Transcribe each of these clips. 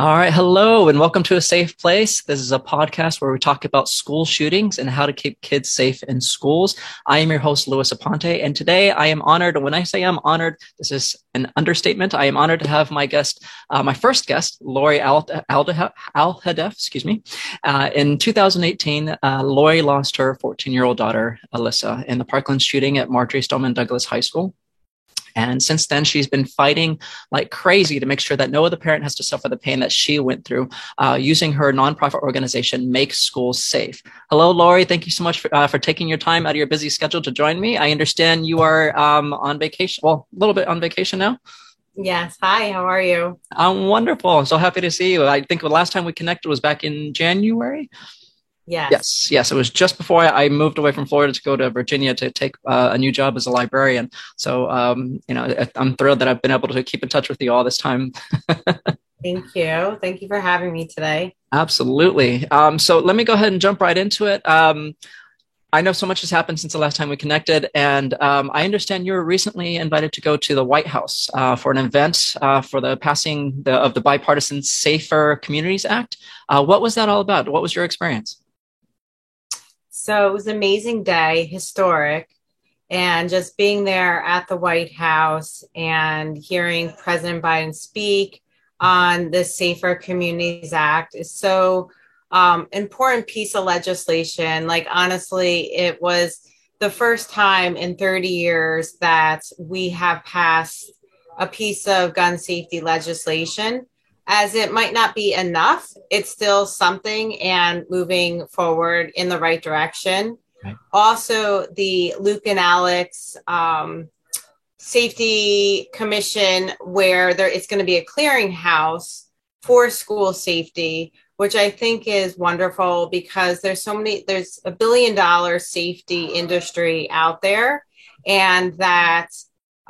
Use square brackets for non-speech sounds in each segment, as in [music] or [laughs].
All right. Hello and welcome to A Safe Place. This is a podcast where we talk about school shootings and how to keep kids safe in schools. I am your host, Louis Aponte, and today I am honored. When I say I'm honored, this is an understatement. I am honored to have my guest, uh, my first guest, Lori Al- excuse me. Uh, in 2018, uh, Lori lost her 14 year old daughter, Alyssa, in the Parkland shooting at Marjory Stoneman Douglas High School. And since then, she's been fighting like crazy to make sure that no other parent has to suffer the pain that she went through uh, using her nonprofit organization, Make Schools Safe. Hello, Lori. Thank you so much for, uh, for taking your time out of your busy schedule to join me. I understand you are um, on vacation, well, a little bit on vacation now. Yes. Hi, how are you? I'm wonderful. So happy to see you. I think the last time we connected was back in January. Yes. Yes. Yes. It was just before I moved away from Florida to go to Virginia to take uh, a new job as a librarian. So, um, you know, I'm thrilled that I've been able to keep in touch with you all this time. [laughs] Thank you. Thank you for having me today. Absolutely. Um, so let me go ahead and jump right into it. Um, I know so much has happened since the last time we connected, and um, I understand you were recently invited to go to the White House uh, for an event uh, for the passing the, of the bipartisan Safer Communities Act. Uh, what was that all about? What was your experience? So it was an amazing day, historic. And just being there at the White House and hearing President Biden speak on the Safer Communities Act is so um, important piece of legislation. Like honestly, it was the first time in 30 years that we have passed a piece of gun safety legislation as it might not be enough, it's still something and moving forward in the right direction. Right. Also, the Luke and Alex um, Safety Commission, where there is going to be a clearinghouse for school safety, which I think is wonderful because there's so many, there's a billion dollar safety industry out there, and that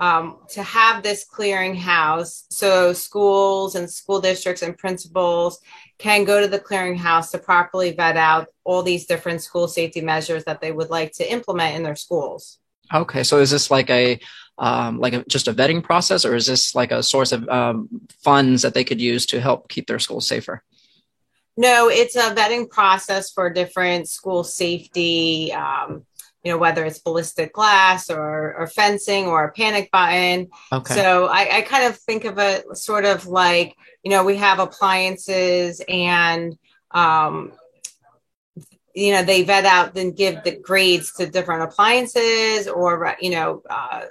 um, to have this clearinghouse so schools and school districts and principals can go to the clearinghouse to properly vet out all these different school safety measures that they would like to implement in their schools. Okay, so is this like a um, like a, just a vetting process, or is this like a source of um, funds that they could use to help keep their schools safer? No, it's a vetting process for different school safety um, you know whether it's ballistic glass or, or fencing or a panic button. Okay. so I, I kind of think of it sort of like you know we have appliances and um, you know they vet out then give the grades to different appliances or you know uh,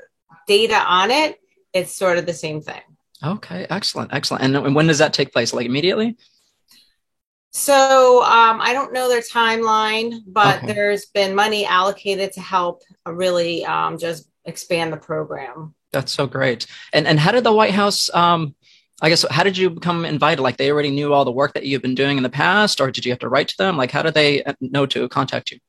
data on it. It's sort of the same thing. Okay. Excellent. Excellent. And when does that take place? Like immediately so um, I don't know their timeline, but okay. there's been money allocated to help really um, just expand the program. That's so great. And and how did the White House? Um, I guess how did you become invited? Like they already knew all the work that you've been doing in the past, or did you have to write to them? Like how did they uh, know to contact you?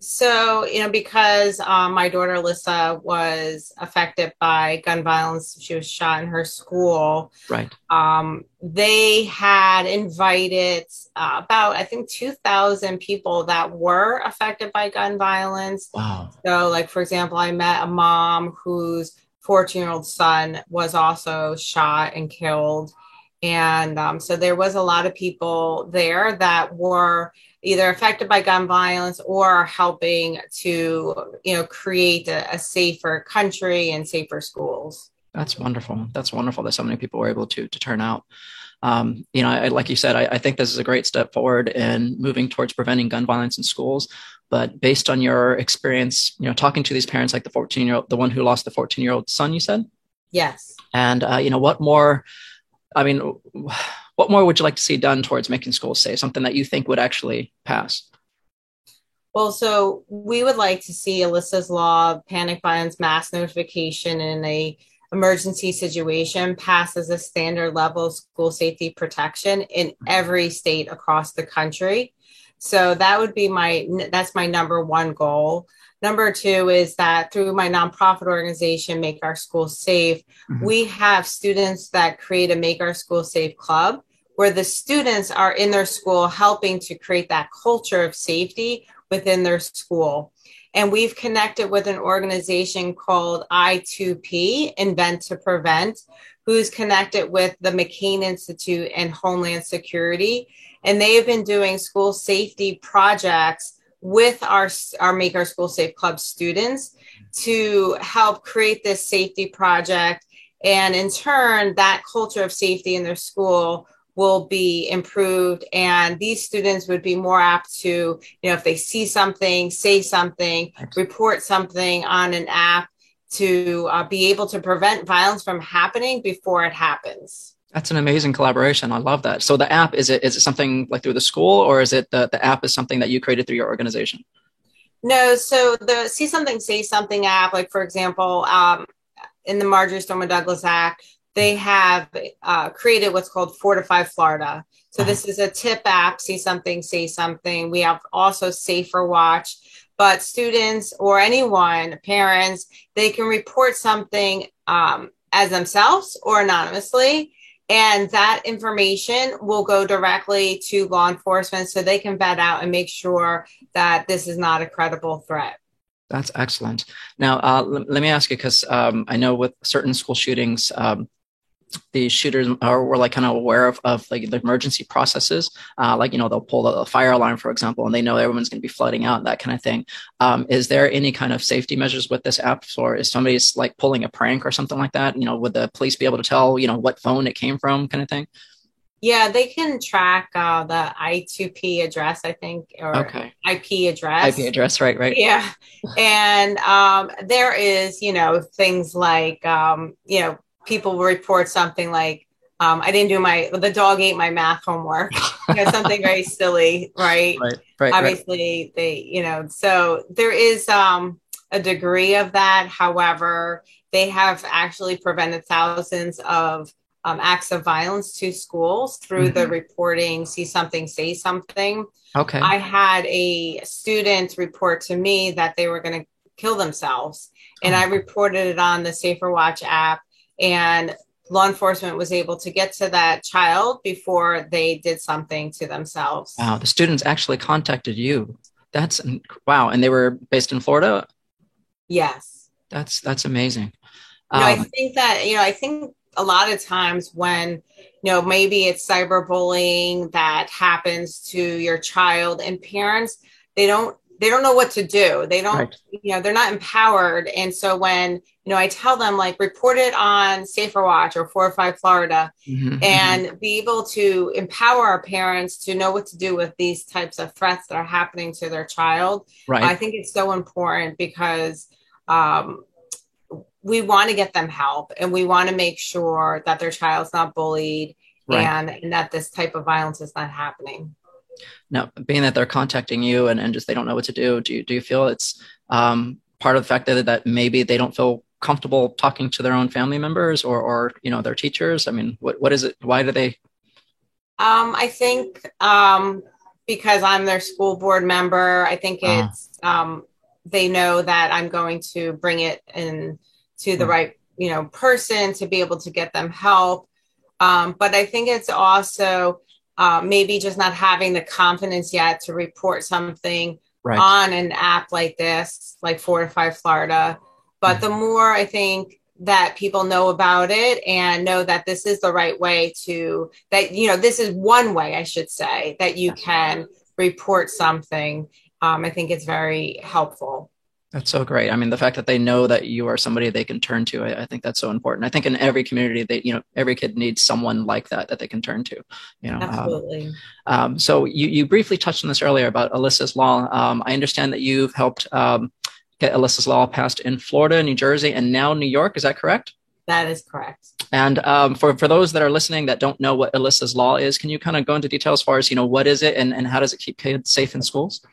So, you know, because um, my daughter Alyssa was affected by gun violence, she was shot in her school. Right. Um, they had invited uh, about, I think, 2,000 people that were affected by gun violence. Wow. So, like, for example, I met a mom whose 14 year old son was also shot and killed. And um, so there was a lot of people there that were either affected by gun violence or helping to you know create a, a safer country and safer schools. That's wonderful. That's wonderful that so many people were able to to turn out. Um, you know I, like you said I, I, think this is a great step forward in moving towards preventing gun violence in schools. But based on your experience you know talking to these parents like the 14 year old the one who lost the 14 year old son you said? Yes. And uh, you know what more i mean what more would you like to see done towards making schools safe? Something that you think would actually pass? Well, so we would like to see Alyssa's law, of panic violence mass notification in a emergency situation pass as a standard level of school safety protection in every state across the country. So that would be my that's my number one goal. Number two is that through my nonprofit organization, Make Our Schools Safe, mm-hmm. we have students that create a Make Our Schools Safe club where the students are in their school helping to create that culture of safety within their school. And we've connected with an organization called I2P, Invent to Prevent, who's connected with the McCain Institute and Homeland Security. And they have been doing school safety projects with our, our Make Our School Safe Club students to help create this safety project. And in turn, that culture of safety in their school will be improved and these students would be more apt to you know if they see something say something report something on an app to uh, be able to prevent violence from happening before it happens. That's an amazing collaboration. I love that. So the app is it is it something like through the school or is it the, the app is something that you created through your organization? No so the see something say something app like for example um, in the marjory stoneman douglas act they have uh, created what's called Fortify Florida. So this is a tip app, see something, say something. We have also Safer Watch, but students or anyone, parents, they can report something um, as themselves or anonymously. And that information will go directly to law enforcement so they can vet out and make sure that this is not a credible threat. That's excellent. Now, uh, l- let me ask you because um, I know with certain school shootings, um, the shooters are were like kind of aware of, of like the emergency processes. Uh, like you know they'll pull the fire alarm for example and they know everyone's going to be flooding out that kind of thing. Um, is there any kind of safety measures with this app or is somebody's like pulling a prank or something like that? You know would the police be able to tell you know what phone it came from kind of thing? Yeah they can track uh, the i2p address i think or okay. ip address. Ip address right right. Yeah. And um, there is you know things like um, you know people will report something like, um, I didn't do my, the dog ate my math homework. you know, something very [laughs] silly, right? Right, right. Obviously, right. they, you know, so there is um, a degree of that. However, they have actually prevented thousands of um, acts of violence to schools through mm-hmm. the reporting see something say something okay i had a student report to me that they were going to kill themselves and oh. i reported it on the safer watch app and law enforcement was able to get to that child before they did something to themselves. Wow, the students actually contacted you. That's wow, and they were based in Florida. Yes, that's that's amazing. Um, I think that you know, I think a lot of times when you know maybe it's cyberbullying that happens to your child and parents they don't they don't know what to do. They don't, right. you know, they're not empowered. And so when, you know, I tell them like report it on Safer Watch or Fortify Florida mm-hmm, mm-hmm. and be able to empower our parents to know what to do with these types of threats that are happening to their child. Right. I think it's so important because um, we want to get them help and we want to make sure that their child's not bullied right. and, and that this type of violence is not happening. Now, being that they're contacting you and, and just they don't know what to do, do you, do you feel it's um, part of the fact that, that maybe they don't feel comfortable talking to their own family members or, or you know, their teachers? I mean, what, what is it? Why do they? Um, I think um, because I'm their school board member, I think uh-huh. it's, um, they know that I'm going to bring it in to the right, you know, person to be able to get them help. Um, but I think it's also uh, maybe just not having the confidence yet to report something right. on an app like this, like Fortify Florida. But mm-hmm. the more I think that people know about it and know that this is the right way to, that, you know, this is one way, I should say, that you can report something. Um, I think it's very helpful. That's so great. I mean, the fact that they know that you are somebody they can turn to, I, I, think that's so important. I think in every community, they, you know, every kid needs someone like that that they can turn to. You know, um, absolutely. Um, um, so you you briefly touched on this earlier about Alyssa's law. Um, I understand that you've helped um, get Alyssa's law passed in Florida, New Jersey, and now New York. Is that correct? That is correct. And um, for for those that are listening that don't know what Alyssa's law is, can you kind of go into detail as far as you know what is it and and how does it keep kids safe in schools?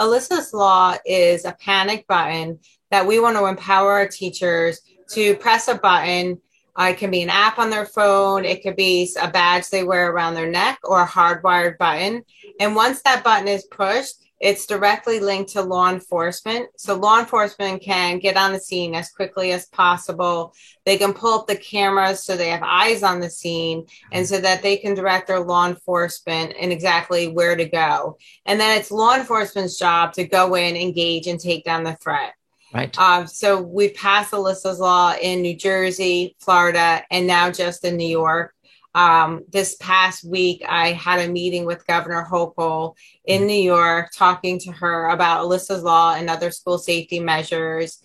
Alyssa's Law is a panic button that we want to empower our teachers to press a button. Uh, it can be an app on their phone, it could be a badge they wear around their neck or a hardwired button. And once that button is pushed, it's directly linked to law enforcement. So law enforcement can get on the scene as quickly as possible. They can pull up the cameras so they have eyes on the scene and so that they can direct their law enforcement and exactly where to go. And then it's law enforcement's job to go in, engage, and take down the threat. Right. Uh, so we've passed Alyssa's law in New Jersey, Florida, and now just in New York. Um, this past week, I had a meeting with Governor Hochul in New York, talking to her about Alyssa's law and other school safety measures.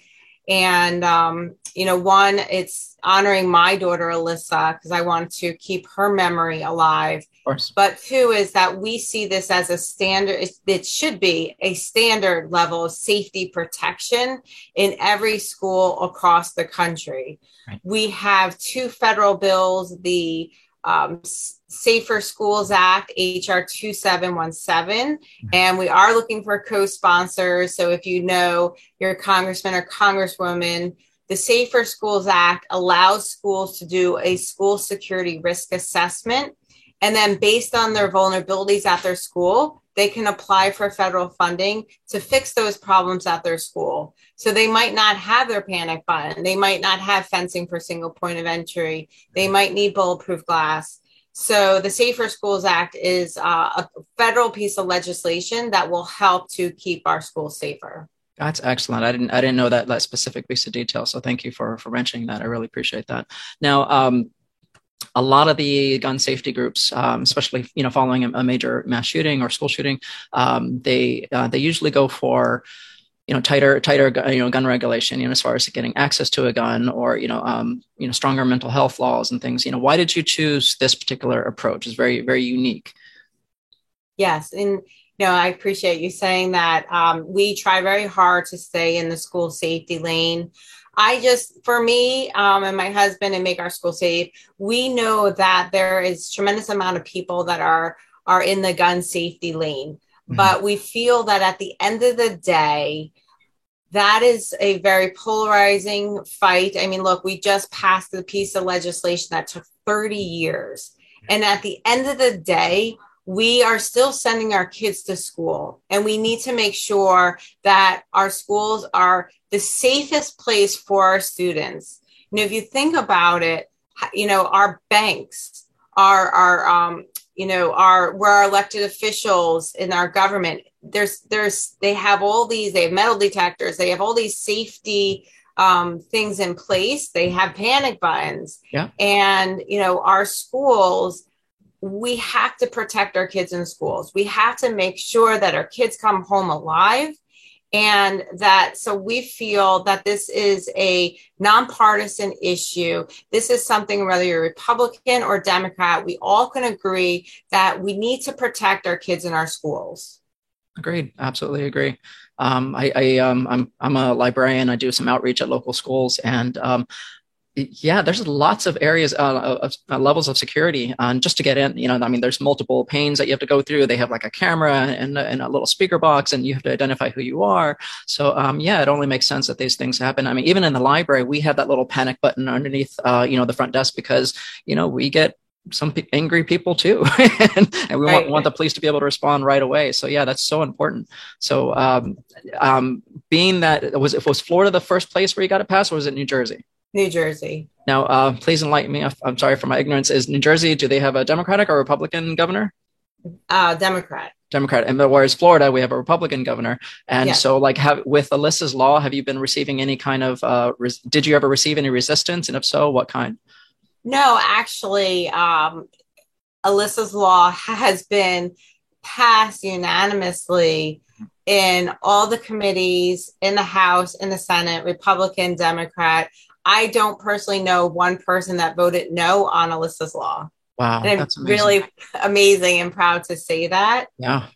And, um, you know, one, it's honoring my daughter, Alyssa, because I want to keep her memory alive. Of course. But two is that we see this as a standard, it should be a standard level of safety protection in every school across the country. Right. We have two federal bills, the um, Safer Schools Act, HR 2717. And we are looking for co sponsors. So if you know your congressman or congresswoman, the Safer Schools Act allows schools to do a school security risk assessment. And then, based on their vulnerabilities at their school, they can apply for federal funding to fix those problems at their school. So they might not have their panic button. They might not have fencing for single point of entry. They might need bulletproof glass. So the Safer Schools Act is uh, a federal piece of legislation that will help to keep our schools safer. That's excellent. I didn't I didn't know that that specific piece of detail. So thank you for for mentioning that. I really appreciate that. Now, um, a lot of the gun safety groups, um, especially you know following a, a, major mass shooting or school shooting, um, they uh, they usually go for you know tighter tighter you know gun regulation you know as far as getting access to a gun or you know um, you know stronger mental health laws and things. You know why did you choose this particular approach? It's very very unique. Yes and you know i appreciate you saying that. Um, we try very hard to stay in the school safety lane I just, for me um, and my husband, and make our school safe. We know that there is tremendous amount of people that are are in the gun safety lane, mm-hmm. but we feel that at the end of the day, that is a very polarizing fight. I mean, look, we just passed the piece of legislation that took 30 years, and at the end of the day, we are still sending our kids to school and we need to make sure that our schools are the safest place for our students. And if you think about it, you know, our banks, our, our, um, you know, our, where our elected officials in our government, there's, there's, they have all these, they have metal detectors, they have all these safety, um, things in place. They have panic buttons. Yeah. And, you know, our schools, we have to protect our kids in schools. We have to make sure that our kids come home alive and that so we feel that this is a nonpartisan issue. This is something whether you're Republican or Democrat, we all can agree that we need to protect our kids in our schools. Agreed. Absolutely agree. Um, I, I um, I'm I'm a librarian. I do some outreach at local schools, and um, yeah, there's lots of areas uh, of uh, levels of security uh, just to get in. You know, I mean, there's multiple panes that you have to go through. They have like a camera and, and a little speaker box, and you have to identify who you are. So, um, yeah, it only makes sense that these things happen. I mean, even in the library, we have that little panic button underneath, uh, you know, the front desk because you know we get some angry people too [laughs] and, and, we right. want, want the police to be able to respond right away so yeah that's so important so um, um, being that was it was florida the first place where you got a pass or was it new jersey New Jersey. Now, uh, please enlighten me. I'm sorry for my ignorance. Is New Jersey, do they have a Democratic or Republican governor? Uh, Democrat. Democrat. And whereas Florida, we have a Republican governor. And yes. so, like, have, with Alyssa's law, have you been receiving any kind of, uh, res- did you ever receive any resistance? And if so, what kind? No, actually, um, Alyssa's law has been passed unanimously in all the committees in the House, in the Senate, Republican, Democrat. I don't personally know one person that voted no on Alyssa's law. Wow. And that's amazing. really amazing and proud to say that. Yeah.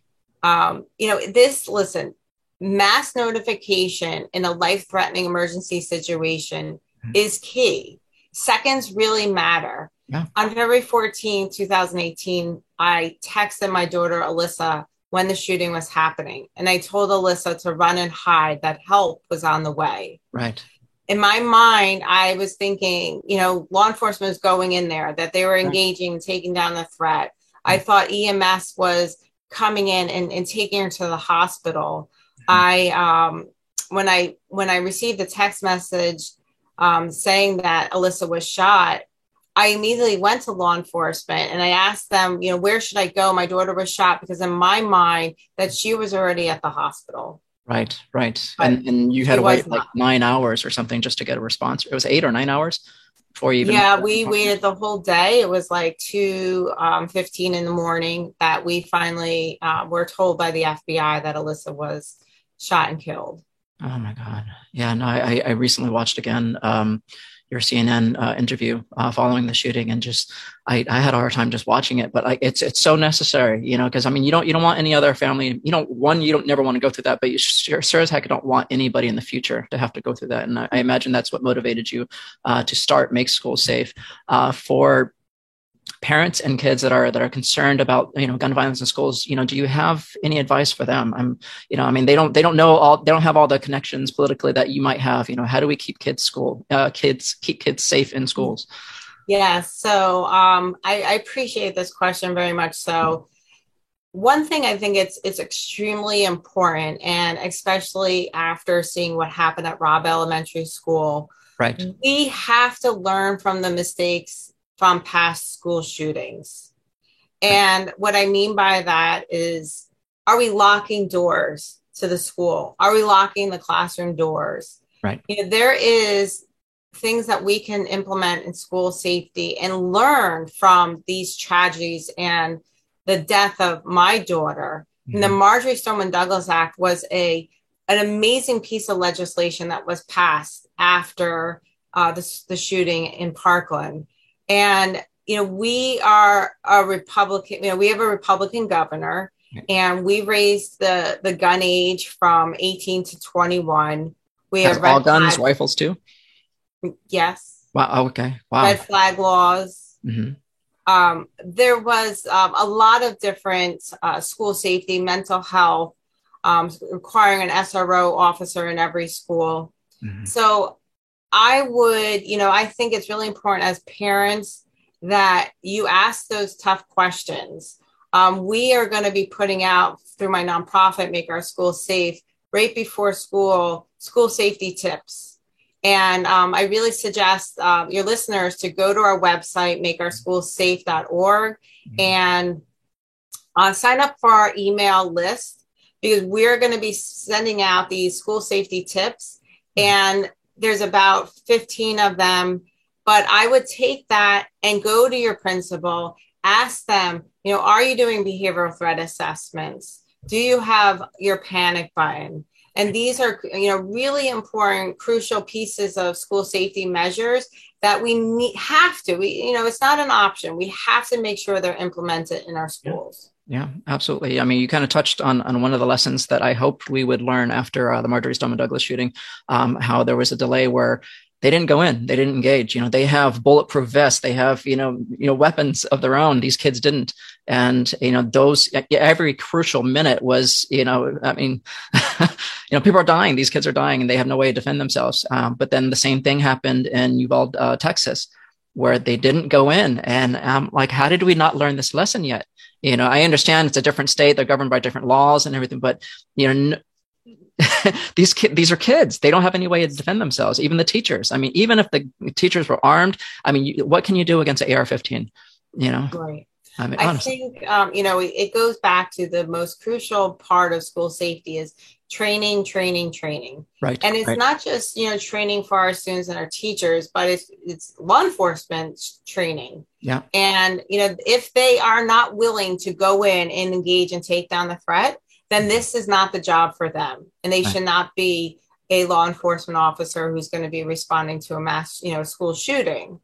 Um, you know, this, listen, mass notification in a life threatening emergency situation mm-hmm. is key. Seconds really matter. Yeah. On February 14, 2018, I texted my daughter Alyssa when the shooting was happening. And I told Alyssa to run and hide, that help was on the way. Right in my mind, I was thinking, you know, law enforcement was going in there, that they were engaging, taking down the threat. I thought EMS was coming in and, and taking her to the hospital. I um, when I when I received the text message um, saying that Alyssa was shot, I immediately went to law enforcement and I asked them, you know, where should I go? My daughter was shot because in my mind that she was already at the hospital. Right, right. and and you had to wait like nine hours or something just to get a response. It was eight or nine hours before you even Yeah, we waited the whole day. It was like two um, 15 in the morning that we finally uh, were told by the FBI that Alyssa was shot and killed. Oh my God. Yeah, no, I, I recently watched again um, your CNN uh, interview uh, following the shooting, and just I, I had a hard time just watching it, but like it's it's so necessary, you know, because I mean you don't you don't want any other family, you know, one you don't never want to go through that, but you sure, sure as heck don't want anybody in the future to have to go through that, and I, I imagine that's what motivated you uh, to start Make School Safe. Uh, for parents and kids that are that are concerned about you know gun violence in schools you know do you have any advice for them? I'm you know i mean they don't they don't know all they don't have all the connections politically that you might have. You know how do we keep kids school uh, kids keep kids safe in schools? Yeah so um, I, I appreciate this question very much. So one thing i think it's it's extremely important and especially after seeing what happened at Robb elementary school right. we have to learn from the mistakes from past school shootings. And what I mean by that is are we locking doors to the school? Are we locking the classroom doors? Right. You know, there is things that we can implement in school safety and learn from these tragedies and the death of my daughter. Mm-hmm. And the Marjory Stoneman Douglas Act was a an amazing piece of legislation that was passed after uh, the, the shooting in Parkland. And, you know, we are a Republican, you know, we have a Republican governor and we raised the, the gun age from 18 to 21. We Has have all guns, flag, rifles too? Yes. Wow. Oh, okay. Wow. Red flag laws. Mm-hmm. Um, there was um, a lot of different uh, school safety, mental health, um, requiring an SRO officer in every school. Mm-hmm. So I would, you know, I think it's really important as parents that you ask those tough questions. Um, we are going to be putting out through my nonprofit, Make Our Schools Safe, right before school, school safety tips. And um, I really suggest uh, your listeners to go to our website, makeourschoolsafe.org, mm-hmm. and uh, sign up for our email list because we're going to be sending out these school safety tips. And there's about 15 of them but i would take that and go to your principal ask them you know are you doing behavioral threat assessments? Do you have your panic button? And these are you know really important crucial pieces of school safety measures that we need, have to we you know it's not an option. We have to make sure they're implemented in our schools yeah, absolutely. I mean, you kind of touched on, on one of the lessons that I hoped we would learn after uh, the Marjory Stoneman Douglas shooting, um, how there was a delay where they didn't go in, they didn't engage. You know, they have bulletproof vests, they have you know you know weapons of their own. These kids didn't, and you know those every crucial minute was you know I mean, [laughs] you know people are dying. These kids are dying, and they have no way to defend themselves. Um, but then the same thing happened in Uvalde, uh, Texas where they didn't go in. And I'm like, how did we not learn this lesson yet? You know, I understand it's a different state; they're governed by different laws and everything. But you know, [laughs] these kids, these are kids. They don't have any way to defend themselves. Even the teachers. I mean, even if the teachers were armed, I mean, you, what can you do against an AR-15? You know, right. I, mean, I think um, you know it goes back to the most crucial part of school safety is training, training, training. Right. And it's right. not just you know training for our students and our teachers, but it's it's law enforcement training. Yeah. And you know if they are not willing to go in and engage and take down the threat, then this is not the job for them, and they right. should not be a law enforcement officer who's going to be responding to a mass you know school shooting.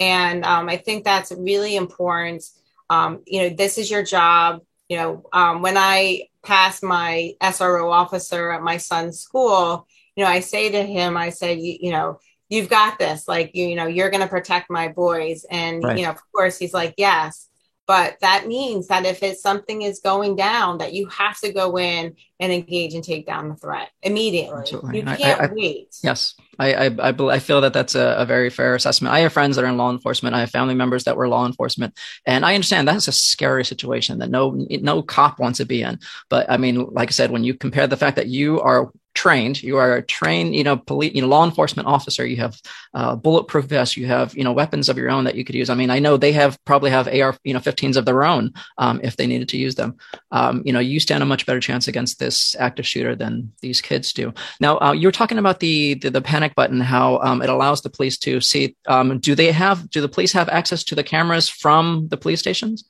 And um, I think that's really important um, you know, this is your job. You know, um, when I pass my SRO officer at my son's school, you know, I say to him, I said, you, you know, you've got this. Like, you, you know, you're going to protect my boys. And, right. you know, of course, he's like, yes. But that means that if it's something is going down, that you have to go in and engage and take down the threat immediately. Absolutely. You can't I, I, wait. Yes, I, I, I, feel that that's a, a, very fair assessment. I have friends that are in law enforcement. I have family members that were law enforcement, and I understand that's a scary situation that no no cop wants to be in. But I mean, like I said, when you compare the fact that you are trained. You are a trained, you know, police, you know, law enforcement officer. You have uh, bulletproof vests. You have, you know, weapons of your own that you could use. I mean, I know they have probably have AR, you know, 15s of their own um, if they needed to use them. Um, you know, you stand a much better chance against this active shooter than these kids do. Now, uh, you were talking about the the, the panic button, how um, it allows the police to see. Um, do they have? Do the police have access to the cameras from the police stations?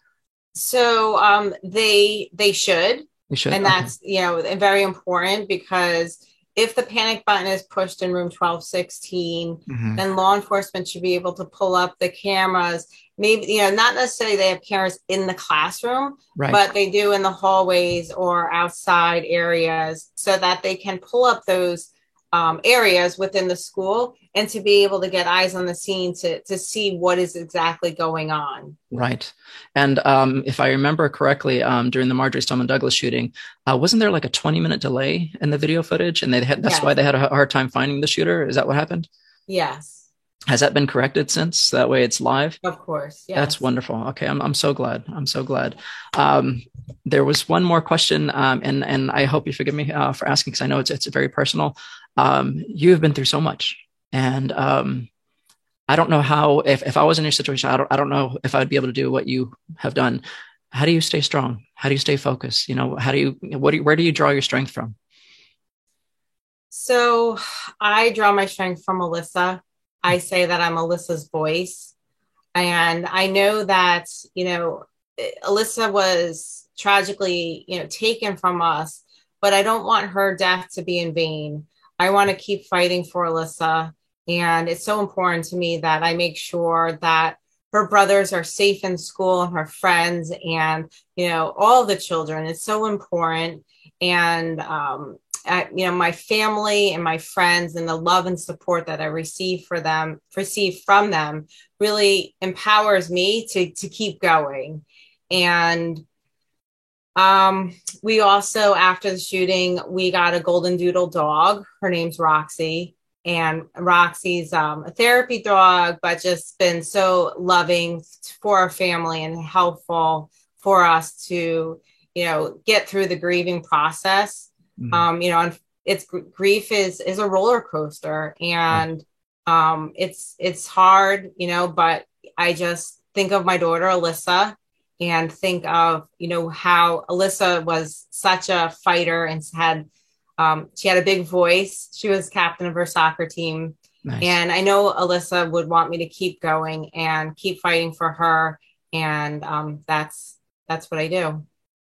So um, they they should should. And okay. that's, you know, very important because if the panic button is pushed in room 1216, mm-hmm. then law enforcement should be able to pull up the cameras. Maybe, you know, not necessarily they have cameras in the classroom, right. but they do in the hallways or outside areas so that they can pull up those um, areas within the school and to be able to get eyes on the scene to, to see what is exactly going on. Right. And um, if I remember correctly, um, during the Marjory Stoneman Douglas shooting, uh, wasn't there like a 20 minute delay in the video footage? And they had, that's yes. why they had a hard time finding the shooter. Is that what happened? Yes. Has that been corrected since? That way it's live? Of course. Yes. That's wonderful. Okay. I'm, I'm so glad. I'm so glad. Um, there was one more question, um, and, and I hope you forgive me uh, for asking because I know it's, it's very personal. Um, you have been through so much. And um, I don't know how, if, if I was in your situation, I don't, I don't know if I'd be able to do what you have done. How do you stay strong? How do you stay focused? You know, how do you, what do you, where do you draw your strength from? So I draw my strength from Alyssa. I say that I'm Alyssa's voice. And I know that, you know, Alyssa was tragically, you know, taken from us, but I don't want her death to be in vain. I want to keep fighting for Alyssa. And it's so important to me that I make sure that her brothers are safe in school and her friends and, you know, all the children. It's so important. And, um, at, you know, my family and my friends and the love and support that I receive for them, receive from them really empowers me to, to keep going. And um, we also, after the shooting, we got a golden doodle dog. Her name's Roxy. And Roxy's um, a therapy dog, but just been so loving for our family and helpful for us to, you know, get through the grieving process. Mm-hmm. Um, you know, it's grief is is a roller coaster, and um, it's it's hard, you know. But I just think of my daughter Alyssa and think of you know how Alyssa was such a fighter and had um, she had a big voice. She was captain of her soccer team, nice. and I know Alyssa would want me to keep going and keep fighting for her, and um, that's that's what I do.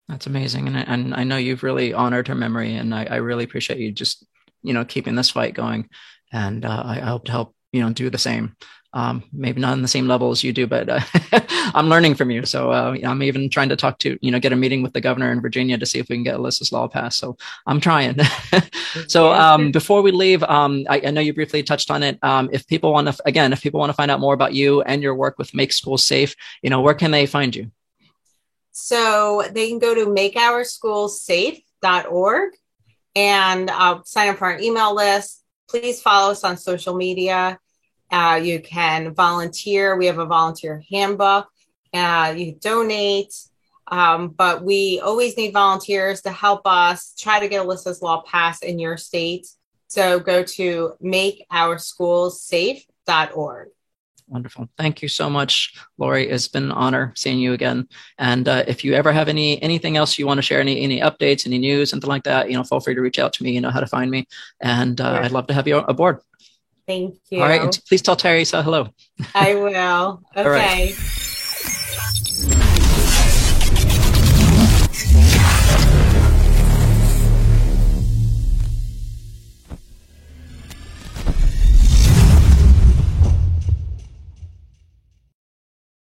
That's amazing, and I, and I know you've really honored her memory, and I, I really appreciate you just you know keeping this fight going, and uh, I hope to help you know do the same um, maybe not on the same level as you do, but uh, [laughs] I'm learning from you. So uh, I'm even trying to talk to, you know, get a meeting with the governor in Virginia to see if we can get Alyssa's law passed. So I'm trying. [laughs] so um, before we leave, um, I, I, know you briefly touched on it. Um, if people want to, again, if people want to find out more about you and your work with Make Schools Safe, you know, where can they find you? So they can go to makeourschoolsafe.org and uh, sign up for our email list. Please follow us on social media. Uh, you can volunteer. We have a volunteer handbook. Uh, you donate. Um, but we always need volunteers to help us try to get Alyssa's law passed in your state. So go to makeourschoolsafe.org. Wonderful. Thank you so much, Lori. It's been an honor seeing you again. And uh, if you ever have any anything else you want to share, any any updates, any news, something like that, you know, feel free to reach out to me. You know how to find me, and uh, sure. I'd love to have you aboard. Thank you. All right. Please tell Terry so hello. I will. [laughs] Okay.